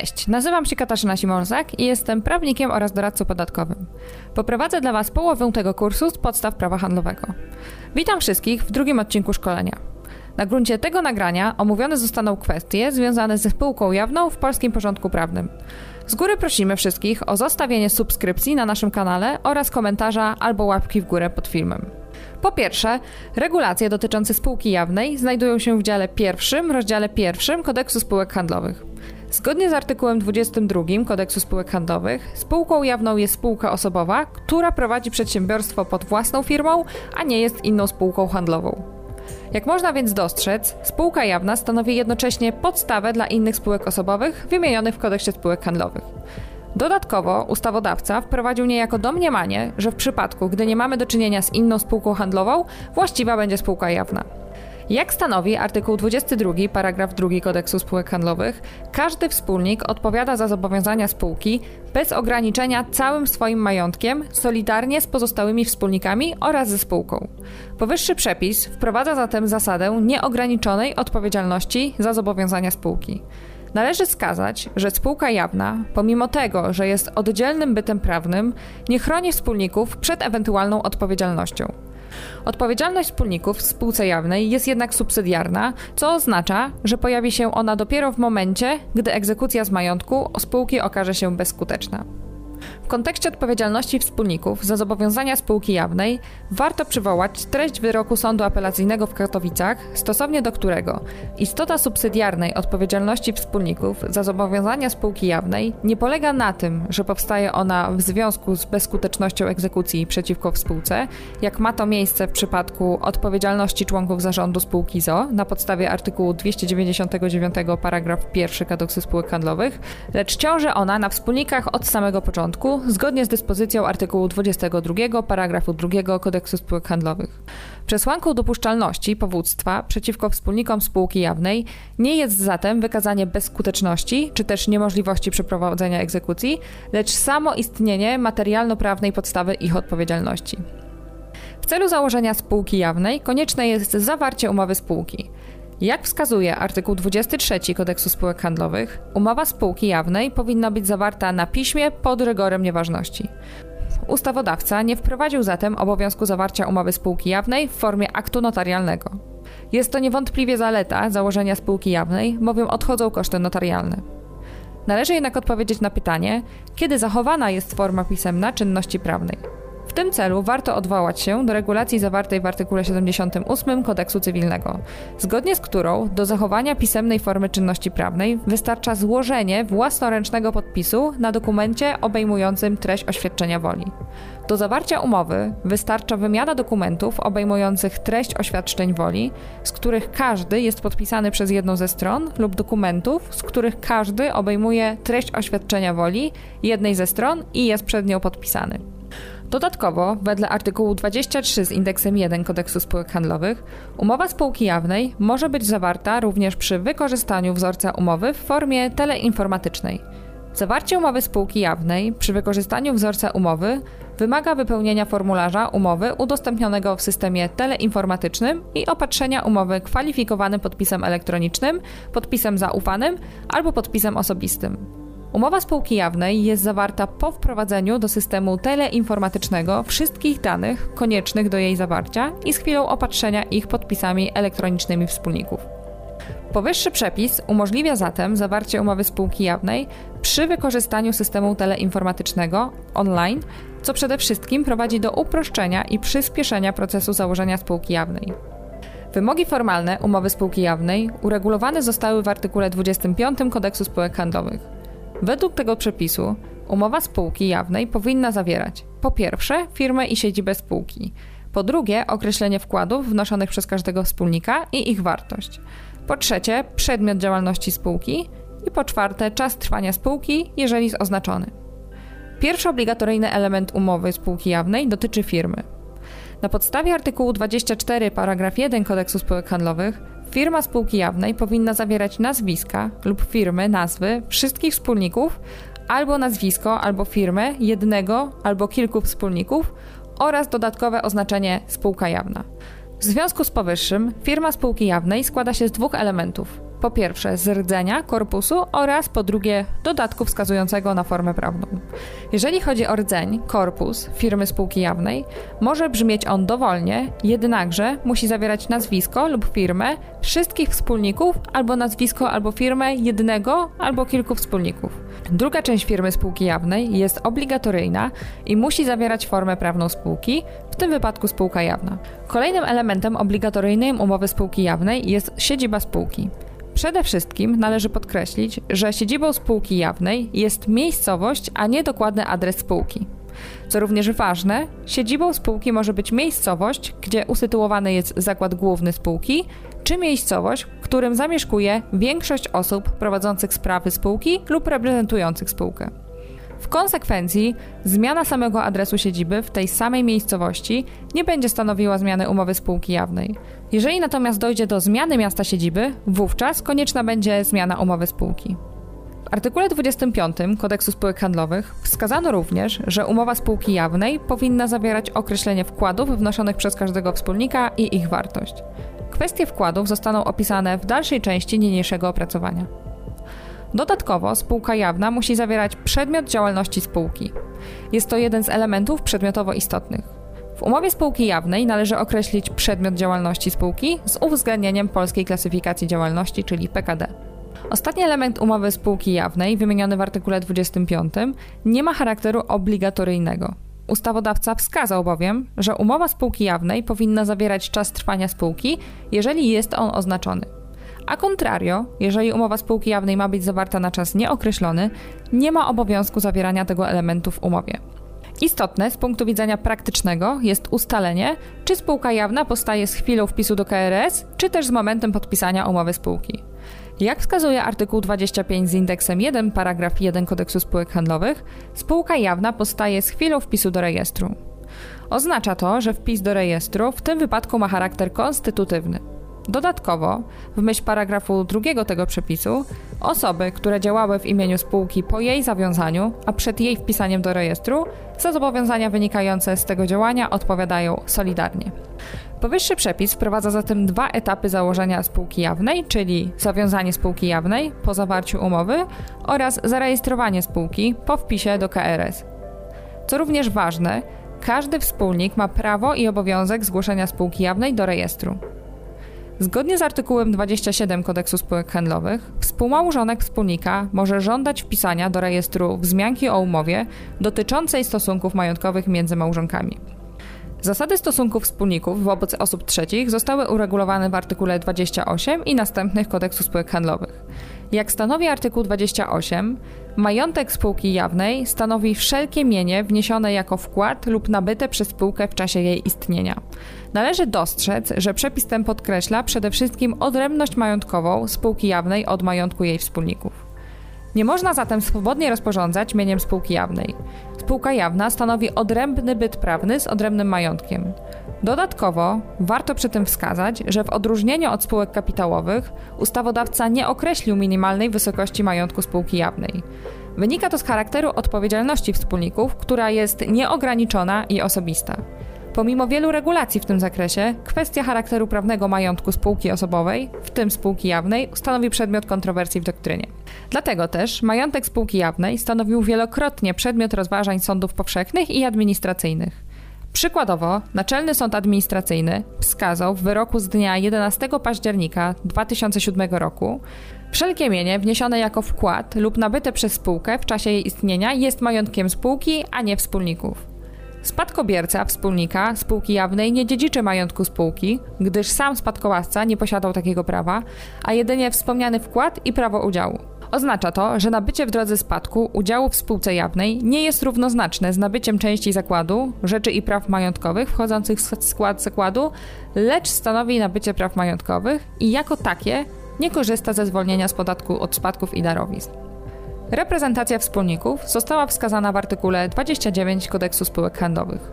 Cześć, nazywam się Katarzyna Simorzak i jestem prawnikiem oraz doradcą podatkowym. Poprowadzę dla Was połowę tego kursu z podstaw prawa handlowego. Witam wszystkich w drugim odcinku szkolenia. Na gruncie tego nagrania omówione zostaną kwestie związane ze spółką jawną w polskim porządku prawnym. Z góry prosimy wszystkich o zostawienie subskrypcji na naszym kanale oraz komentarza albo łapki w górę pod filmem. Po pierwsze, regulacje dotyczące spółki jawnej znajdują się w dziale pierwszym, rozdziale pierwszym Kodeksu Spółek Handlowych. Zgodnie z artykułem 22 Kodeksu Spółek Handlowych, spółką jawną jest spółka osobowa, która prowadzi przedsiębiorstwo pod własną firmą, a nie jest inną spółką handlową. Jak można więc dostrzec, spółka jawna stanowi jednocześnie podstawę dla innych spółek osobowych wymienionych w kodeksie spółek handlowych. Dodatkowo ustawodawca wprowadził niejako domniemanie, że w przypadku, gdy nie mamy do czynienia z inną spółką handlową, właściwa będzie spółka jawna. Jak stanowi artykuł 22 paragraf 2 Kodeksu Spółek Handlowych, każdy wspólnik odpowiada za zobowiązania spółki bez ograniczenia całym swoim majątkiem, solidarnie z pozostałymi wspólnikami oraz ze spółką. Powyższy przepis wprowadza zatem zasadę nieograniczonej odpowiedzialności za zobowiązania spółki. Należy wskazać, że spółka jawna, pomimo tego, że jest oddzielnym bytem prawnym, nie chroni wspólników przed ewentualną odpowiedzialnością. Odpowiedzialność wspólników w spółce jawnej jest jednak subsydiarna, co oznacza, że pojawi się ona dopiero w momencie, gdy egzekucja z majątku spółki okaże się bezskuteczna. W kontekście odpowiedzialności wspólników za zobowiązania spółki jawnej warto przywołać treść wyroku Sądu Apelacyjnego w Katowicach, stosownie do którego istota subsydiarnej odpowiedzialności wspólników za zobowiązania spółki jawnej nie polega na tym, że powstaje ona w związku z bezskutecznością egzekucji przeciwko spółce, jak ma to miejsce w przypadku odpowiedzialności członków zarządu spółki ZO na podstawie artykułu 299 paragraf 1 Kodeksu Spółek Handlowych, lecz ciąży ona na wspólnikach od samego początku zgodnie z dyspozycją artykułu 22 paragrafu 2 Kodeksu Spółek Handlowych. Przesłanką dopuszczalności powództwa przeciwko wspólnikom spółki jawnej nie jest zatem wykazanie bezskuteczności czy też niemożliwości przeprowadzenia egzekucji, lecz samo istnienie materialno-prawnej podstawy ich odpowiedzialności. W celu założenia spółki jawnej konieczne jest zawarcie umowy spółki. Jak wskazuje artykuł 23 Kodeksu Spółek Handlowych, umowa spółki jawnej powinna być zawarta na piśmie pod rygorem nieważności. Ustawodawca nie wprowadził zatem obowiązku zawarcia umowy spółki jawnej w formie aktu notarialnego. Jest to niewątpliwie zaleta założenia spółki jawnej, bowiem odchodzą koszty notarialne. Należy jednak odpowiedzieć na pytanie, kiedy zachowana jest forma pisemna czynności prawnej. W tym celu warto odwołać się do regulacji zawartej w artykule 78 Kodeksu Cywilnego, zgodnie z którą do zachowania pisemnej formy czynności prawnej wystarcza złożenie własnoręcznego podpisu na dokumencie obejmującym treść oświadczenia woli. Do zawarcia umowy wystarcza wymiana dokumentów obejmujących treść oświadczeń woli, z których każdy jest podpisany przez jedną ze stron, lub dokumentów, z których każdy obejmuje treść oświadczenia woli jednej ze stron i jest przed nią podpisany. Dodatkowo, wedle artykułu 23 z indeksem 1 Kodeksu Spółek Handlowych, umowa spółki jawnej może być zawarta również przy wykorzystaniu wzorca umowy w formie teleinformatycznej. Zawarcie umowy spółki jawnej przy wykorzystaniu wzorca umowy wymaga wypełnienia formularza umowy udostępnionego w systemie teleinformatycznym i opatrzenia umowy kwalifikowanym podpisem elektronicznym, podpisem zaufanym albo podpisem osobistym. Umowa spółki jawnej jest zawarta po wprowadzeniu do systemu teleinformatycznego wszystkich danych koniecznych do jej zawarcia i z chwilą opatrzenia ich podpisami elektronicznymi wspólników. Powyższy przepis umożliwia zatem zawarcie umowy spółki jawnej przy wykorzystaniu systemu teleinformatycznego online, co przede wszystkim prowadzi do uproszczenia i przyspieszenia procesu założenia spółki jawnej. Wymogi formalne umowy spółki jawnej uregulowane zostały w artykule 25 Kodeksu Spółek Handlowych. Według tego przepisu umowa spółki jawnej powinna zawierać po pierwsze firmę i siedzibę spółki, po drugie określenie wkładów wnoszonych przez każdego wspólnika i ich wartość, po trzecie przedmiot działalności spółki i po czwarte czas trwania spółki, jeżeli jest oznaczony. Pierwszy obligatoryjny element umowy spółki jawnej dotyczy firmy. Na podstawie artykułu 24 paragraf 1 Kodeksu Spółek Handlowych Firma spółki jawnej powinna zawierać nazwiska lub firmy, nazwy wszystkich wspólników, albo nazwisko, albo firmę jednego albo kilku wspólników oraz dodatkowe oznaczenie spółka jawna. W związku z powyższym, firma spółki jawnej składa się z dwóch elementów: Po pierwsze, z rdzenia korpusu oraz po drugie, dodatku wskazującego na formę prawną. Jeżeli chodzi o rdzeń, korpus firmy spółki jawnej, może brzmieć on dowolnie, jednakże musi zawierać nazwisko lub firmę wszystkich wspólników albo nazwisko albo firmę jednego albo kilku wspólników. Druga część firmy spółki jawnej jest obligatoryjna i musi zawierać formę prawną spółki, w tym wypadku spółka jawna. Kolejnym elementem obligatoryjnej umowy spółki jawnej jest siedziba spółki. Przede wszystkim należy podkreślić, że siedzibą spółki jawnej jest miejscowość, a nie dokładny adres spółki. Co również ważne, siedzibą spółki może być miejscowość, gdzie usytuowany jest zakład główny spółki, czy miejscowość, w którym zamieszkuje większość osób prowadzących sprawy spółki lub reprezentujących spółkę. W konsekwencji zmiana samego adresu siedziby w tej samej miejscowości nie będzie stanowiła zmiany umowy spółki jawnej. Jeżeli natomiast dojdzie do zmiany miasta siedziby, wówczas konieczna będzie zmiana umowy spółki. W artykule 25 Kodeksu Spółek Handlowych wskazano również, że umowa spółki jawnej powinna zawierać określenie wkładów wnoszonych przez każdego wspólnika i ich wartość. Kwestie wkładów zostaną opisane w dalszej części niniejszego opracowania. Dodatkowo spółka jawna musi zawierać przedmiot działalności spółki. Jest to jeden z elementów przedmiotowo istotnych. W umowie spółki jawnej należy określić przedmiot działalności spółki z uwzględnieniem polskiej klasyfikacji działalności, czyli PKD. Ostatni element umowy spółki jawnej, wymieniony w artykule 25, nie ma charakteru obligatoryjnego. Ustawodawca wskazał bowiem, że umowa spółki jawnej powinna zawierać czas trwania spółki, jeżeli jest on oznaczony. A contrario, jeżeli umowa spółki jawnej ma być zawarta na czas nieokreślony, nie ma obowiązku zawierania tego elementu w umowie. Istotne z punktu widzenia praktycznego jest ustalenie, czy spółka jawna powstaje z chwilą wpisu do KRS, czy też z momentem podpisania umowy spółki. Jak wskazuje artykuł 25 z indeksem 1, paragraf 1 kodeksu spółek handlowych, spółka jawna powstaje z chwilą wpisu do rejestru. Oznacza to, że wpis do rejestru w tym wypadku ma charakter konstytutywny. Dodatkowo, w myśl paragrafu drugiego tego przepisu, osoby, które działały w imieniu spółki po jej zawiązaniu, a przed jej wpisaniem do rejestru, za zobowiązania wynikające z tego działania odpowiadają solidarnie. Powyższy przepis wprowadza zatem dwa etapy założenia spółki jawnej, czyli zawiązanie spółki jawnej po zawarciu umowy oraz zarejestrowanie spółki po wpisie do KRS. Co również ważne, każdy wspólnik ma prawo i obowiązek zgłoszenia spółki jawnej do rejestru. Zgodnie z artykułem 27 Kodeksu Spółek Handlowych, współmałżonek wspólnika może żądać wpisania do rejestru wzmianki o umowie dotyczącej stosunków majątkowych między małżonkami. Zasady stosunków wspólników wobec osób trzecich zostały uregulowane w artykule 28 i następnych Kodeksu Spółek Handlowych. Jak stanowi artykuł 28, majątek spółki jawnej stanowi wszelkie mienie wniesione jako wkład lub nabyte przez spółkę w czasie jej istnienia. Należy dostrzec, że przepis ten podkreśla przede wszystkim odrębność majątkową spółki jawnej od majątku jej wspólników. Nie można zatem swobodnie rozporządzać mieniem spółki jawnej. Spółka jawna stanowi odrębny byt prawny z odrębnym majątkiem. Dodatkowo warto przy tym wskazać, że w odróżnieniu od spółek kapitałowych ustawodawca nie określił minimalnej wysokości majątku spółki jawnej. Wynika to z charakteru odpowiedzialności wspólników, która jest nieograniczona i osobista. Pomimo wielu regulacji w tym zakresie, kwestia charakteru prawnego majątku spółki osobowej, w tym spółki jawnej, stanowi przedmiot kontrowersji w doktrynie. Dlatego też majątek spółki jawnej stanowił wielokrotnie przedmiot rozważań sądów powszechnych i administracyjnych. Przykładowo, Naczelny Sąd Administracyjny wskazał w wyroku z dnia 11 października 2007 roku, wszelkie mienie wniesione jako wkład lub nabyte przez spółkę w czasie jej istnienia jest majątkiem spółki, a nie wspólników. Spadkobierca wspólnika spółki jawnej nie dziedziczy majątku spółki, gdyż sam spadkobawca nie posiadał takiego prawa, a jedynie wspomniany wkład i prawo udziału. Oznacza to, że nabycie w drodze spadku udziału w spółce jawnej nie jest równoznaczne z nabyciem części zakładu, rzeczy i praw majątkowych wchodzących w skład zakładu, lecz stanowi nabycie praw majątkowych i jako takie nie korzysta ze zwolnienia z podatku od spadków i darowizn. Reprezentacja wspólników została wskazana w artykule 29 Kodeksu Spółek Handlowych.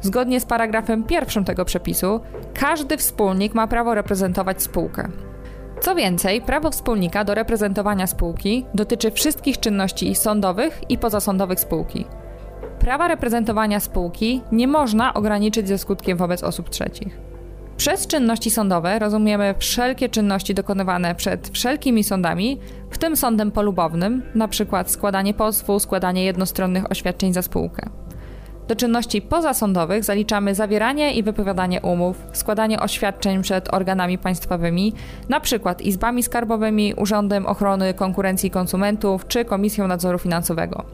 Zgodnie z paragrafem pierwszym tego przepisu, każdy wspólnik ma prawo reprezentować spółkę. Co więcej, prawo wspólnika do reprezentowania spółki dotyczy wszystkich czynności sądowych i pozasądowych spółki. Prawa reprezentowania spółki nie można ograniczyć ze skutkiem wobec osób trzecich. Przez czynności sądowe rozumiemy wszelkie czynności dokonywane przed wszelkimi sądami, w tym sądem polubownym, np. składanie pozwu, składanie jednostronnych oświadczeń za spółkę. Do czynności pozasądowych zaliczamy zawieranie i wypowiadanie umów, składanie oświadczeń przed organami państwowymi, np. izbami skarbowymi, Urzędem Ochrony Konkurencji i Konsumentów czy Komisją Nadzoru Finansowego.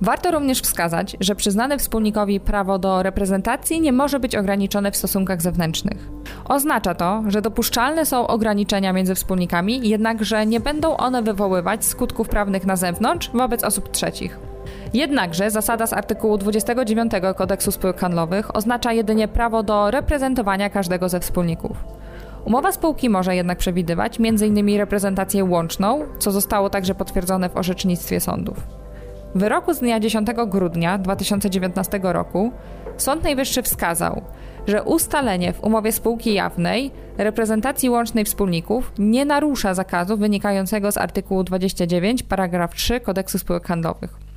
Warto również wskazać, że przyznane wspólnikowi prawo do reprezentacji nie może być ograniczone w stosunkach zewnętrznych. Oznacza to, że dopuszczalne są ograniczenia między wspólnikami, jednakże nie będą one wywoływać skutków prawnych na zewnątrz wobec osób trzecich. Jednakże zasada z artykułu 29 Kodeksu Spółek Handlowych oznacza jedynie prawo do reprezentowania każdego ze wspólników. Umowa spółki może jednak przewidywać m.in. reprezentację łączną, co zostało także potwierdzone w orzecznictwie sądów. W wyroku z dnia 10 grudnia 2019 roku Sąd Najwyższy wskazał, że ustalenie w umowie spółki jawnej reprezentacji łącznej wspólników nie narusza zakazu wynikającego z artykułu 29 paragraf 3 Kodeksu Spółek Handlowych.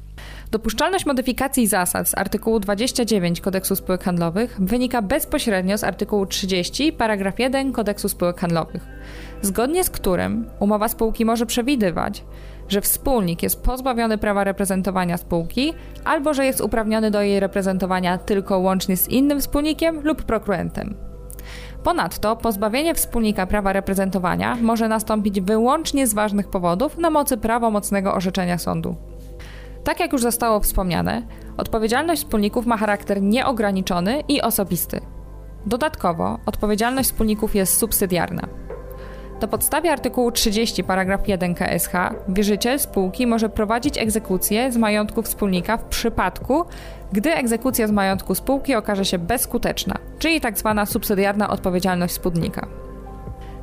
Dopuszczalność modyfikacji zasad z artykułu 29 Kodeksu Spółek Handlowych wynika bezpośrednio z artykułu 30 paragraf 1 Kodeksu Spółek Handlowych, zgodnie z którym umowa spółki może przewidywać, że wspólnik jest pozbawiony prawa reprezentowania spółki albo że jest uprawniony do jej reprezentowania tylko łącznie z innym wspólnikiem lub prokurentem. Ponadto pozbawienie wspólnika prawa reprezentowania może nastąpić wyłącznie z ważnych powodów na mocy prawomocnego orzeczenia sądu. Tak jak już zostało wspomniane, odpowiedzialność wspólników ma charakter nieograniczony i osobisty. Dodatkowo odpowiedzialność wspólników jest subsydiarna. Na podstawie artykułu 30 paragraf 1 KSH wierzyciel spółki może prowadzić egzekucję z majątku wspólnika w przypadku, gdy egzekucja z majątku spółki okaże się bezskuteczna, czyli tzw. Tak subsydiarna odpowiedzialność wspólnika.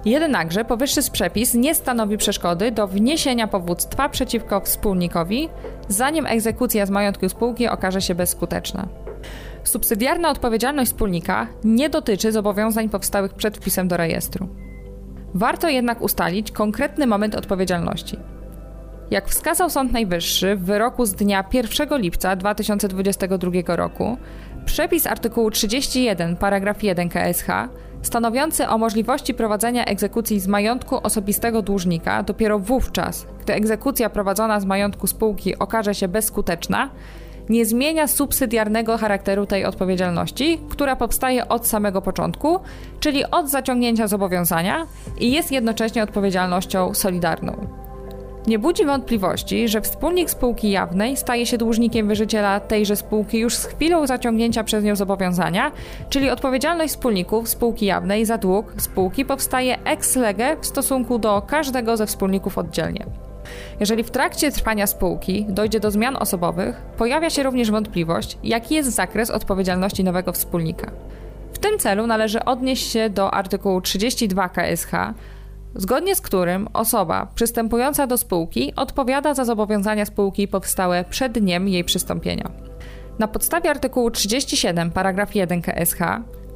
Jednakże powyższy przepis nie stanowi przeszkody do wniesienia powództwa przeciwko wspólnikowi, zanim egzekucja z majątku spółki okaże się bezskuteczna. Subsydiarna odpowiedzialność wspólnika nie dotyczy zobowiązań powstałych przed wpisem do rejestru. Warto jednak ustalić konkretny moment odpowiedzialności. Jak wskazał Sąd Najwyższy w wyroku z dnia 1 lipca 2022 roku, przepis artykułu 31 paragraf 1 KSH stanowiący o możliwości prowadzenia egzekucji z majątku osobistego dłużnika dopiero wówczas, gdy egzekucja prowadzona z majątku spółki okaże się bezskuteczna, nie zmienia subsydiarnego charakteru tej odpowiedzialności, która powstaje od samego początku, czyli od zaciągnięcia zobowiązania i jest jednocześnie odpowiedzialnością solidarną. Nie budzi wątpliwości, że wspólnik spółki jawnej staje się dłużnikiem wierzyciela tejże spółki już z chwilą zaciągnięcia przez nią zobowiązania, czyli odpowiedzialność wspólników spółki jawnej za dług spółki powstaje ex lege w stosunku do każdego ze wspólników oddzielnie. Jeżeli w trakcie trwania spółki dojdzie do zmian osobowych, pojawia się również wątpliwość, jaki jest zakres odpowiedzialności nowego wspólnika. W tym celu należy odnieść się do artykułu 32 KSH, zgodnie z którym osoba przystępująca do spółki odpowiada za zobowiązania spółki powstałe przed dniem jej przystąpienia. Na podstawie artykułu 37 paragraf 1 KSH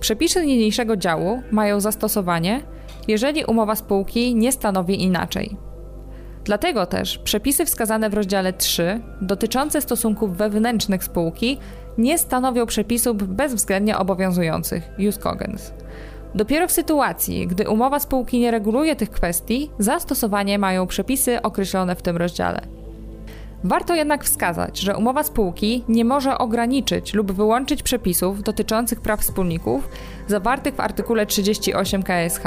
przepisy niniejszego działu mają zastosowanie, jeżeli umowa spółki nie stanowi inaczej. Dlatego też przepisy wskazane w rozdziale 3 dotyczące stosunków wewnętrznych spółki nie stanowią przepisów bezwzględnie obowiązujących jus cogens. Dopiero w sytuacji, gdy umowa spółki nie reguluje tych kwestii, zastosowanie mają przepisy określone w tym rozdziale. Warto jednak wskazać, że umowa spółki nie może ograniczyć lub wyłączyć przepisów dotyczących praw wspólników zawartych w artykule 38 KSH.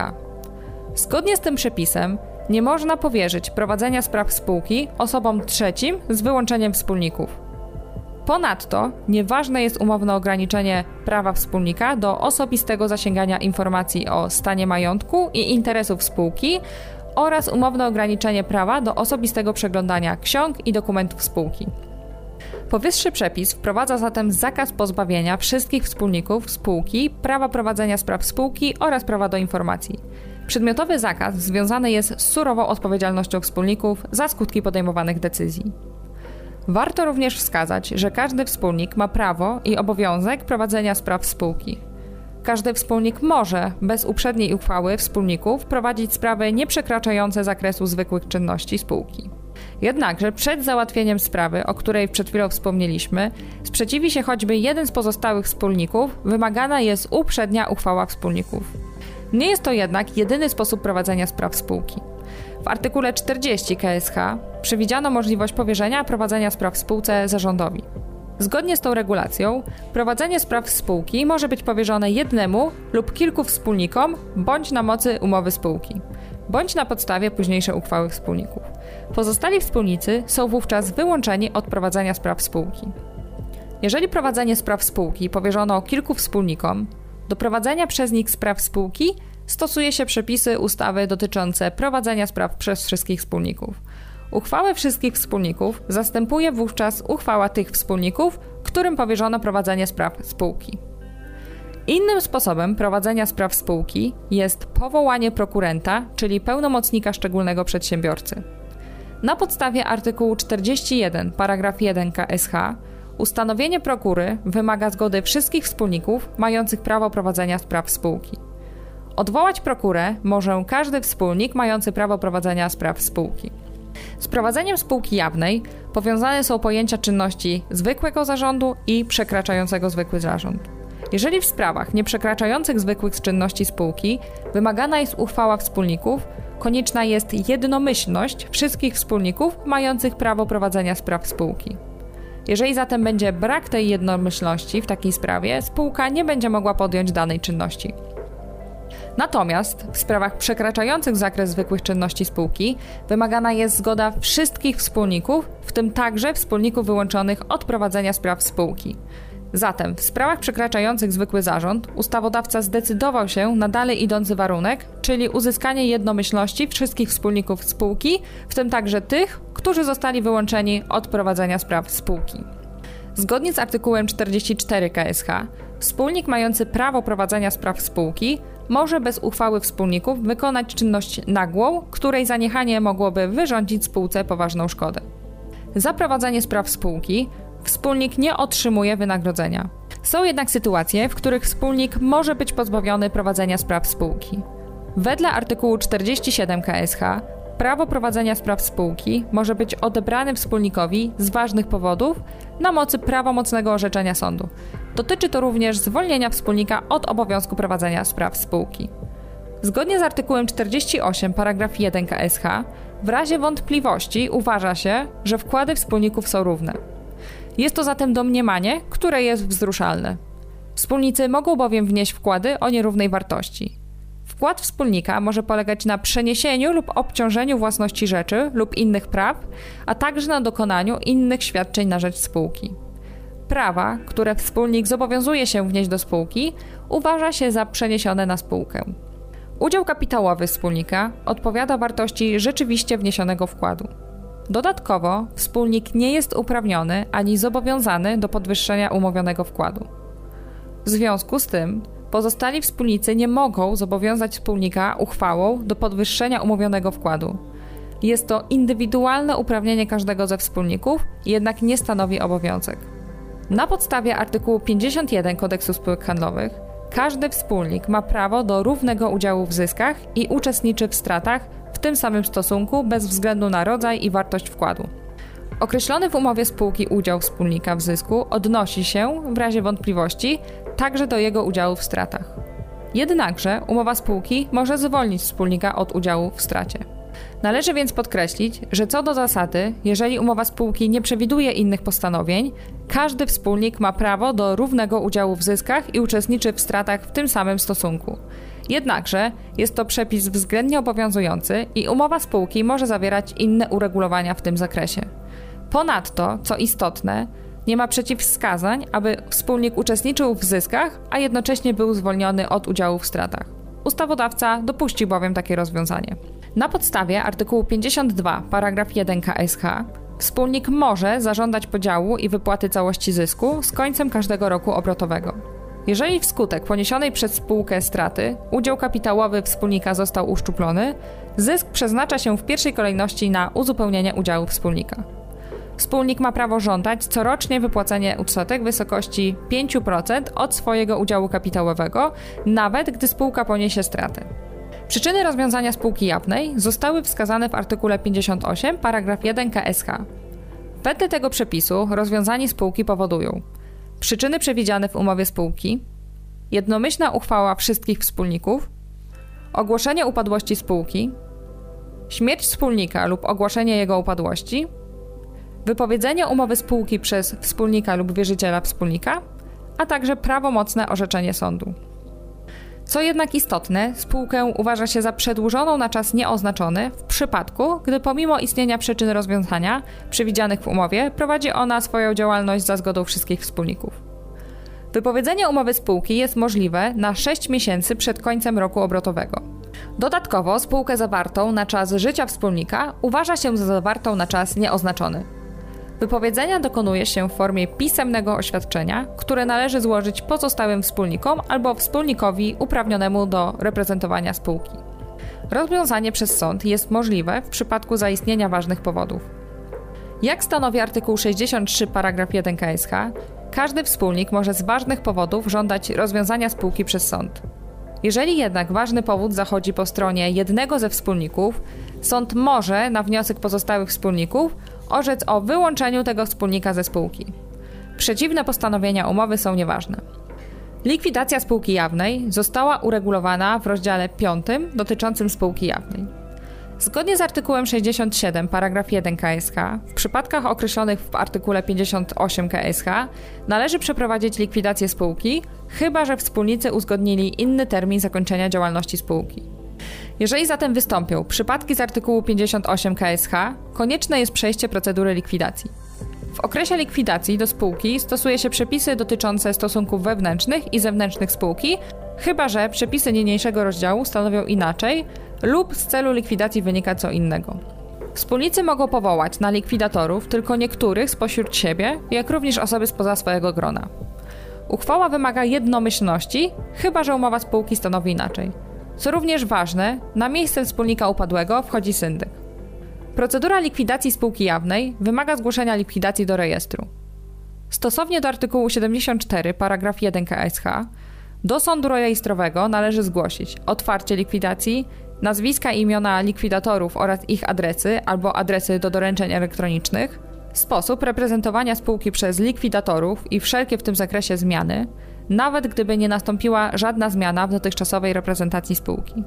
Zgodnie z tym przepisem nie można powierzyć prowadzenia spraw spółki osobom trzecim z wyłączeniem wspólników. Ponadto nieważne jest umowne ograniczenie prawa wspólnika do osobistego zasięgania informacji o stanie majątku i interesów spółki oraz umowne ograniczenie prawa do osobistego przeglądania ksiąg i dokumentów spółki. Powyższy przepis wprowadza zatem zakaz pozbawienia wszystkich wspólników spółki prawa prowadzenia spraw spółki oraz prawa do informacji. Przedmiotowy zakaz związany jest z surową odpowiedzialnością wspólników za skutki podejmowanych decyzji. Warto również wskazać, że każdy wspólnik ma prawo i obowiązek prowadzenia spraw spółki. Każdy wspólnik może, bez uprzedniej uchwały wspólników, prowadzić sprawy nieprzekraczające zakresu zwykłych czynności spółki. Jednakże przed załatwieniem sprawy, o której przed chwilą wspomnieliśmy, sprzeciwi się choćby jeden z pozostałych wspólników, wymagana jest uprzednia uchwała wspólników. Nie jest to jednak jedyny sposób prowadzenia spraw spółki. W artykule 40 KSH przewidziano możliwość powierzenia prowadzenia spraw spółce zarządowi. Zgodnie z tą regulacją, prowadzenie spraw spółki może być powierzone jednemu lub kilku wspólnikom bądź na mocy umowy spółki, bądź na podstawie późniejszej uchwały wspólników. Pozostali wspólnicy są wówczas wyłączeni od prowadzenia spraw spółki. Jeżeli prowadzenie spraw spółki powierzono kilku wspólnikom, do prowadzenia przez nich spraw spółki stosuje się przepisy ustawy dotyczące prowadzenia spraw przez wszystkich wspólników. Uchwałę wszystkich wspólników zastępuje wówczas uchwała tych wspólników, którym powierzono prowadzenie spraw spółki. Innym sposobem prowadzenia spraw spółki jest powołanie prokurenta, czyli pełnomocnika szczególnego przedsiębiorcy. Na podstawie artykułu 41 paragraf 1 KSH ustanowienie prokury wymaga zgody wszystkich wspólników mających prawo prowadzenia spraw spółki. Odwołać prokurę może każdy wspólnik mający prawo prowadzenia spraw spółki. Z prowadzeniem spółki jawnej powiązane są pojęcia czynności zwykłego zarządu i przekraczającego zwykły zarząd. Jeżeli w sprawach nieprzekraczających zwykłych czynności spółki wymagana jest uchwała wspólników, konieczna jest jednomyślność wszystkich wspólników mających prawo prowadzenia spraw spółki. Jeżeli zatem będzie brak tej jednomyślności w takiej sprawie, spółka nie będzie mogła podjąć danej czynności. Natomiast w sprawach przekraczających zakres zwykłych czynności spółki wymagana jest zgoda wszystkich wspólników, w tym także wspólników wyłączonych od prowadzenia spraw spółki. Zatem w sprawach przekraczających zwykły zarząd ustawodawca zdecydował się na dalej idący warunek, czyli uzyskanie jednomyślności wszystkich wspólników spółki, w tym także tych, którzy zostali wyłączeni od prowadzenia spraw spółki. Zgodnie z artykułem 44 KSH, wspólnik mający prawo prowadzenia spraw spółki może bez uchwały wspólników wykonać czynność nagłą, której zaniechanie mogłoby wyrządzić spółce poważną szkodę. Za prowadzenie spraw spółki wspólnik nie otrzymuje wynagrodzenia. Są jednak sytuacje, w których wspólnik może być pozbawiony prowadzenia spraw spółki. Wedle artykułu 47 KSH prawo prowadzenia spraw spółki może być odebrane wspólnikowi z ważnych powodów na mocy prawomocnego orzeczenia sądu. Dotyczy to również zwolnienia wspólnika od obowiązku prowadzenia spraw spółki. Zgodnie z artykułem 48 paragraf 1 KSH w razie wątpliwości uważa się, że wkłady wspólników są równe. Jest to zatem domniemanie, które jest wzruszalne. Wspólnicy mogą bowiem wnieść wkłady o nierównej wartości. Wkład wspólnika może polegać na przeniesieniu lub obciążeniu własności rzeczy lub innych praw, a także na dokonaniu innych świadczeń na rzecz spółki. Prawa, które wspólnik zobowiązuje się wnieść do spółki, uważa się za przeniesione na spółkę. Udział kapitałowy wspólnika odpowiada wartości rzeczywiście wniesionego wkładu. Dodatkowo wspólnik nie jest uprawniony ani zobowiązany do podwyższenia umówionego wkładu. W związku z tym pozostali wspólnicy nie mogą zobowiązać wspólnika uchwałą do podwyższenia umówionego wkładu. Jest to indywidualne uprawnienie każdego ze wspólników, jednak nie stanowi obowiązek. Na podstawie artykułu 51 Kodeksu Spółek Handlowych każdy wspólnik ma prawo do równego udziału w zyskach i uczestniczy w stratach w tym samym stosunku bez względu na rodzaj i wartość wkładu. Określony w umowie spółki udział wspólnika w zysku odnosi się, w razie wątpliwości, także do jego udziału w stratach. Jednakże umowa spółki może zwolnić wspólnika od udziału w stracie. Należy więc podkreślić, że co do zasady, jeżeli umowa spółki nie przewiduje innych postanowień, każdy wspólnik ma prawo do równego udziału w zyskach i uczestniczy w stratach w tym samym stosunku. Jednakże jest to przepis względnie obowiązujący i umowa spółki może zawierać inne uregulowania w tym zakresie. Ponadto, co istotne, nie ma przeciwwskazań, aby wspólnik uczestniczył w zyskach, a jednocześnie był zwolniony od udziału w stratach. Ustawodawca dopuścił bowiem takie rozwiązanie. Na podstawie artykułu 52 paragraf 1 KSH wspólnik może zażądać podziału i wypłaty całości zysku z końcem każdego roku obrotowego. Jeżeli wskutek poniesionej przez spółkę straty udział kapitałowy wspólnika został uszczuplony, zysk przeznacza się w pierwszej kolejności na uzupełnienie udziału wspólnika. Wspólnik ma prawo żądać corocznie wypłacenie odsetek w wysokości 5% od swojego udziału kapitałowego, nawet gdy spółka poniesie straty. Przyczyny rozwiązania spółki jawnej zostały wskazane w artykule 58 paragraf 1 KSH. Wedle tego przepisu rozwiązanie spółki powodują Przyczyny przewidziane w umowie spółki, jednomyślna uchwała wszystkich wspólników, ogłoszenie upadłości spółki, śmierć wspólnika lub ogłoszenie jego upadłości, wypowiedzenie umowy spółki przez wspólnika lub wierzyciela wspólnika, a także prawomocne orzeczenie sądu. Co jednak istotne, spółkę uważa się za przedłużoną na czas nieoznaczony w przypadku, gdy pomimo istnienia przyczyn rozwiązania przewidzianych w umowie, prowadzi ona swoją działalność za zgodą wszystkich wspólników. Wypowiedzenie umowy spółki jest możliwe na 6 miesięcy przed końcem roku obrotowego. Dodatkowo spółkę zawartą na czas życia wspólnika uważa się za zawartą na czas nieoznaczony. Wypowiedzenia dokonuje się w formie pisemnego oświadczenia, które należy złożyć pozostałym wspólnikom albo wspólnikowi uprawnionemu do reprezentowania spółki. Rozwiązanie przez sąd jest możliwe w przypadku zaistnienia ważnych powodów. Jak stanowi artykuł 63 paragraf 1 KSH, każdy wspólnik może z ważnych powodów żądać rozwiązania spółki przez sąd. Jeżeli jednak ważny powód zachodzi po stronie jednego ze wspólników, sąd może, na wniosek pozostałych wspólników, orzec o wyłączeniu tego wspólnika ze spółki. Przeciwne postanowienia umowy są nieważne. Likwidacja spółki jawnej została uregulowana w rozdziale 5 dotyczącym spółki jawnej. Zgodnie z artykułem 67 paragraf 1 KSH, w przypadkach określonych w artykule 58 KSH należy przeprowadzić likwidację spółki, chyba że wspólnicy uzgodnili inny termin zakończenia działalności spółki. Jeżeli zatem wystąpią przypadki z artykułu 58 KSH, konieczne jest przejście procedury likwidacji. W okresie likwidacji do spółki stosuje się przepisy dotyczące stosunków wewnętrznych i zewnętrznych spółki, chyba że przepisy niniejszego rozdziału stanowią inaczej lub z celu likwidacji wynika co innego. Wspólnicy mogą powołać na likwidatorów tylko niektórych spośród siebie, jak również osoby spoza swojego grona. Uchwała wymaga jednomyślności, chyba że umowa spółki stanowi inaczej. Co również ważne, na miejsce wspólnika upadłego wchodzi syndyk. Procedura likwidacji spółki jawnej wymaga zgłoszenia likwidacji do rejestru. Stosownie do artykułu 74 paragraf 1 KSH do sądu rejestrowego należy zgłosić otwarcie likwidacji, nazwiska i imiona likwidatorów oraz ich adresy albo adresy do doręczeń elektronicznych, sposób reprezentowania spółki przez likwidatorów i wszelkie w tym zakresie zmiany, nawet gdyby nie nastąpiła żadna zmiana w dotychczasowej reprezentacji spółki.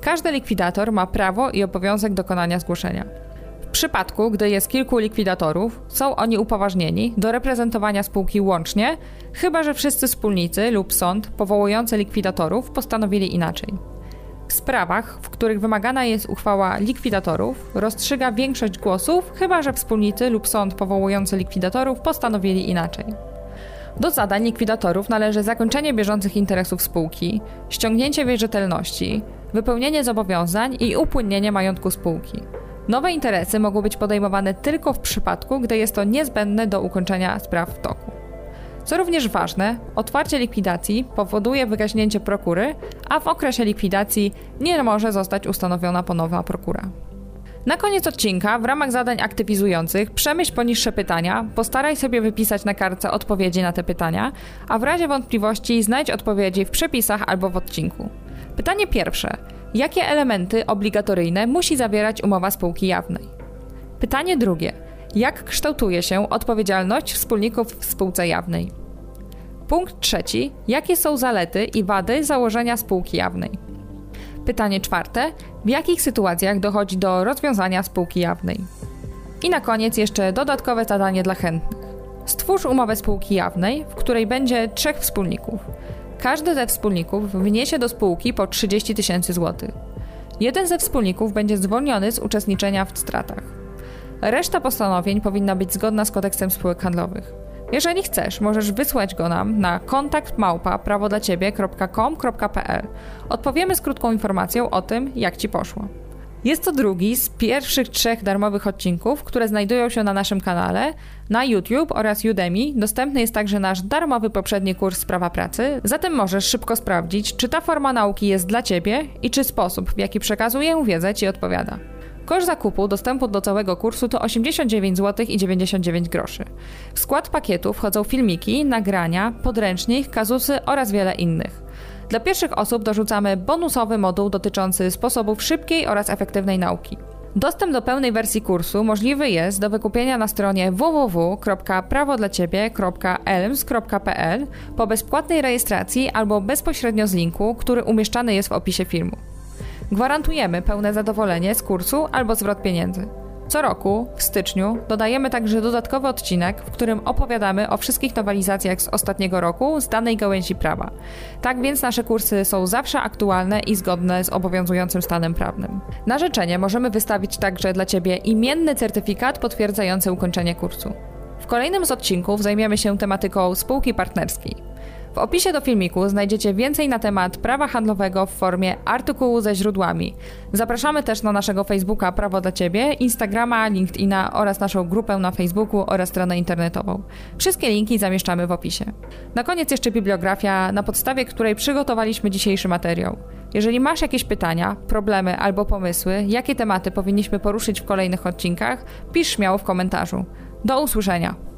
Każdy likwidator ma prawo i obowiązek dokonania zgłoszenia. W przypadku, gdy jest kilku likwidatorów, są oni upoważnieni do reprezentowania spółki łącznie, chyba że wszyscy wspólnicy lub sąd powołujący likwidatorów postanowili inaczej. W sprawach, w których wymagana jest uchwała likwidatorów, rozstrzyga większość głosów, chyba że wspólnicy lub sąd powołujący likwidatorów postanowili inaczej. Do zadań likwidatorów należy zakończenie bieżących interesów spółki, ściągnięcie wierzytelności, wypełnienie zobowiązań i upłynnienie majątku spółki. Nowe interesy mogą być podejmowane tylko w przypadku, gdy jest to niezbędne do ukończenia spraw w toku. Co również ważne, otwarcie likwidacji powoduje wygaśnięcie prokury, a w okresie likwidacji nie może zostać ustanowiona ponowna prokura. Na koniec odcinka, w ramach zadań aktywizujących, przemyśl poniższe pytania, postaraj sobie wypisać na kartce odpowiedzi na te pytania, a w razie wątpliwości znajdź odpowiedzi w przepisach albo w odcinku. Pytanie pierwsze. Jakie elementy obligatoryjne musi zawierać umowa spółki jawnej? Pytanie drugie. Jak kształtuje się odpowiedzialność wspólników w spółce jawnej? Punkt trzeci. Jakie są zalety i wady założenia spółki jawnej? Pytanie czwarte. W jakich sytuacjach dochodzi do rozwiązania spółki jawnej? I na koniec jeszcze dodatkowe zadanie dla chętnych. Stwórz umowę spółki jawnej, w której będzie trzech wspólników. Każdy ze wspólników wniesie do spółki po 30 tysięcy złotych. Jeden ze wspólników będzie zwolniony z uczestniczenia w stratach. Reszta postanowień powinna być zgodna z kodeksem spółek handlowych. Jeżeli chcesz, możesz wysłać go nam na kontakt małpa. Odpowiemy z krótką informacją o tym, jak Ci poszło. Jest to drugi z pierwszych trzech darmowych odcinków, które znajdują się na naszym kanale, na YouTube oraz Udemy. Dostępny jest także nasz darmowy poprzedni kurs Sprawa Pracy, zatem możesz szybko sprawdzić, czy ta forma nauki jest dla Ciebie i czy sposób, w jaki przekazuję wiedzę Ci odpowiada. Koszt zakupu dostępu do całego kursu to 89 zł i 99 groszy. W skład pakietu wchodzą filmiki, nagrania, podręcznik, kazusy oraz wiele innych. Dla pierwszych osób dorzucamy bonusowy moduł dotyczący sposobów szybkiej oraz efektywnej nauki. Dostęp do pełnej wersji kursu możliwy jest do wykupienia na stronie www.prawodlaciebie.elms.pl po bezpłatnej rejestracji albo bezpośrednio z linku, który umieszczany jest w opisie filmu. Gwarantujemy pełne zadowolenie z kursu albo zwrot pieniędzy. Co roku, w styczniu, dodajemy także dodatkowy odcinek, w którym opowiadamy o wszystkich nowelizacjach z ostatniego roku z danej gałęzi prawa. Tak więc nasze kursy są zawsze aktualne i zgodne z obowiązującym stanem prawnym. Na życzenie możemy wystawić także dla Ciebie imienny certyfikat potwierdzający ukończenie kursu. W kolejnym z odcinków zajmiemy się tematyką spółki partnerskiej. W opisie do filmiku znajdziecie więcej na temat prawa handlowego w formie artykułu ze źródłami. Zapraszamy też na naszego Facebooka Prawo dla Ciebie, Instagrama, LinkedIna oraz naszą grupę na Facebooku oraz stronę internetową. Wszystkie linki zamieszczamy w opisie. Na koniec jeszcze bibliografia, na podstawie której przygotowaliśmy dzisiejszy materiał. Jeżeli masz jakieś pytania, problemy albo pomysły, jakie tematy powinniśmy poruszyć w kolejnych odcinkach, pisz śmiało w komentarzu. Do usłyszenia!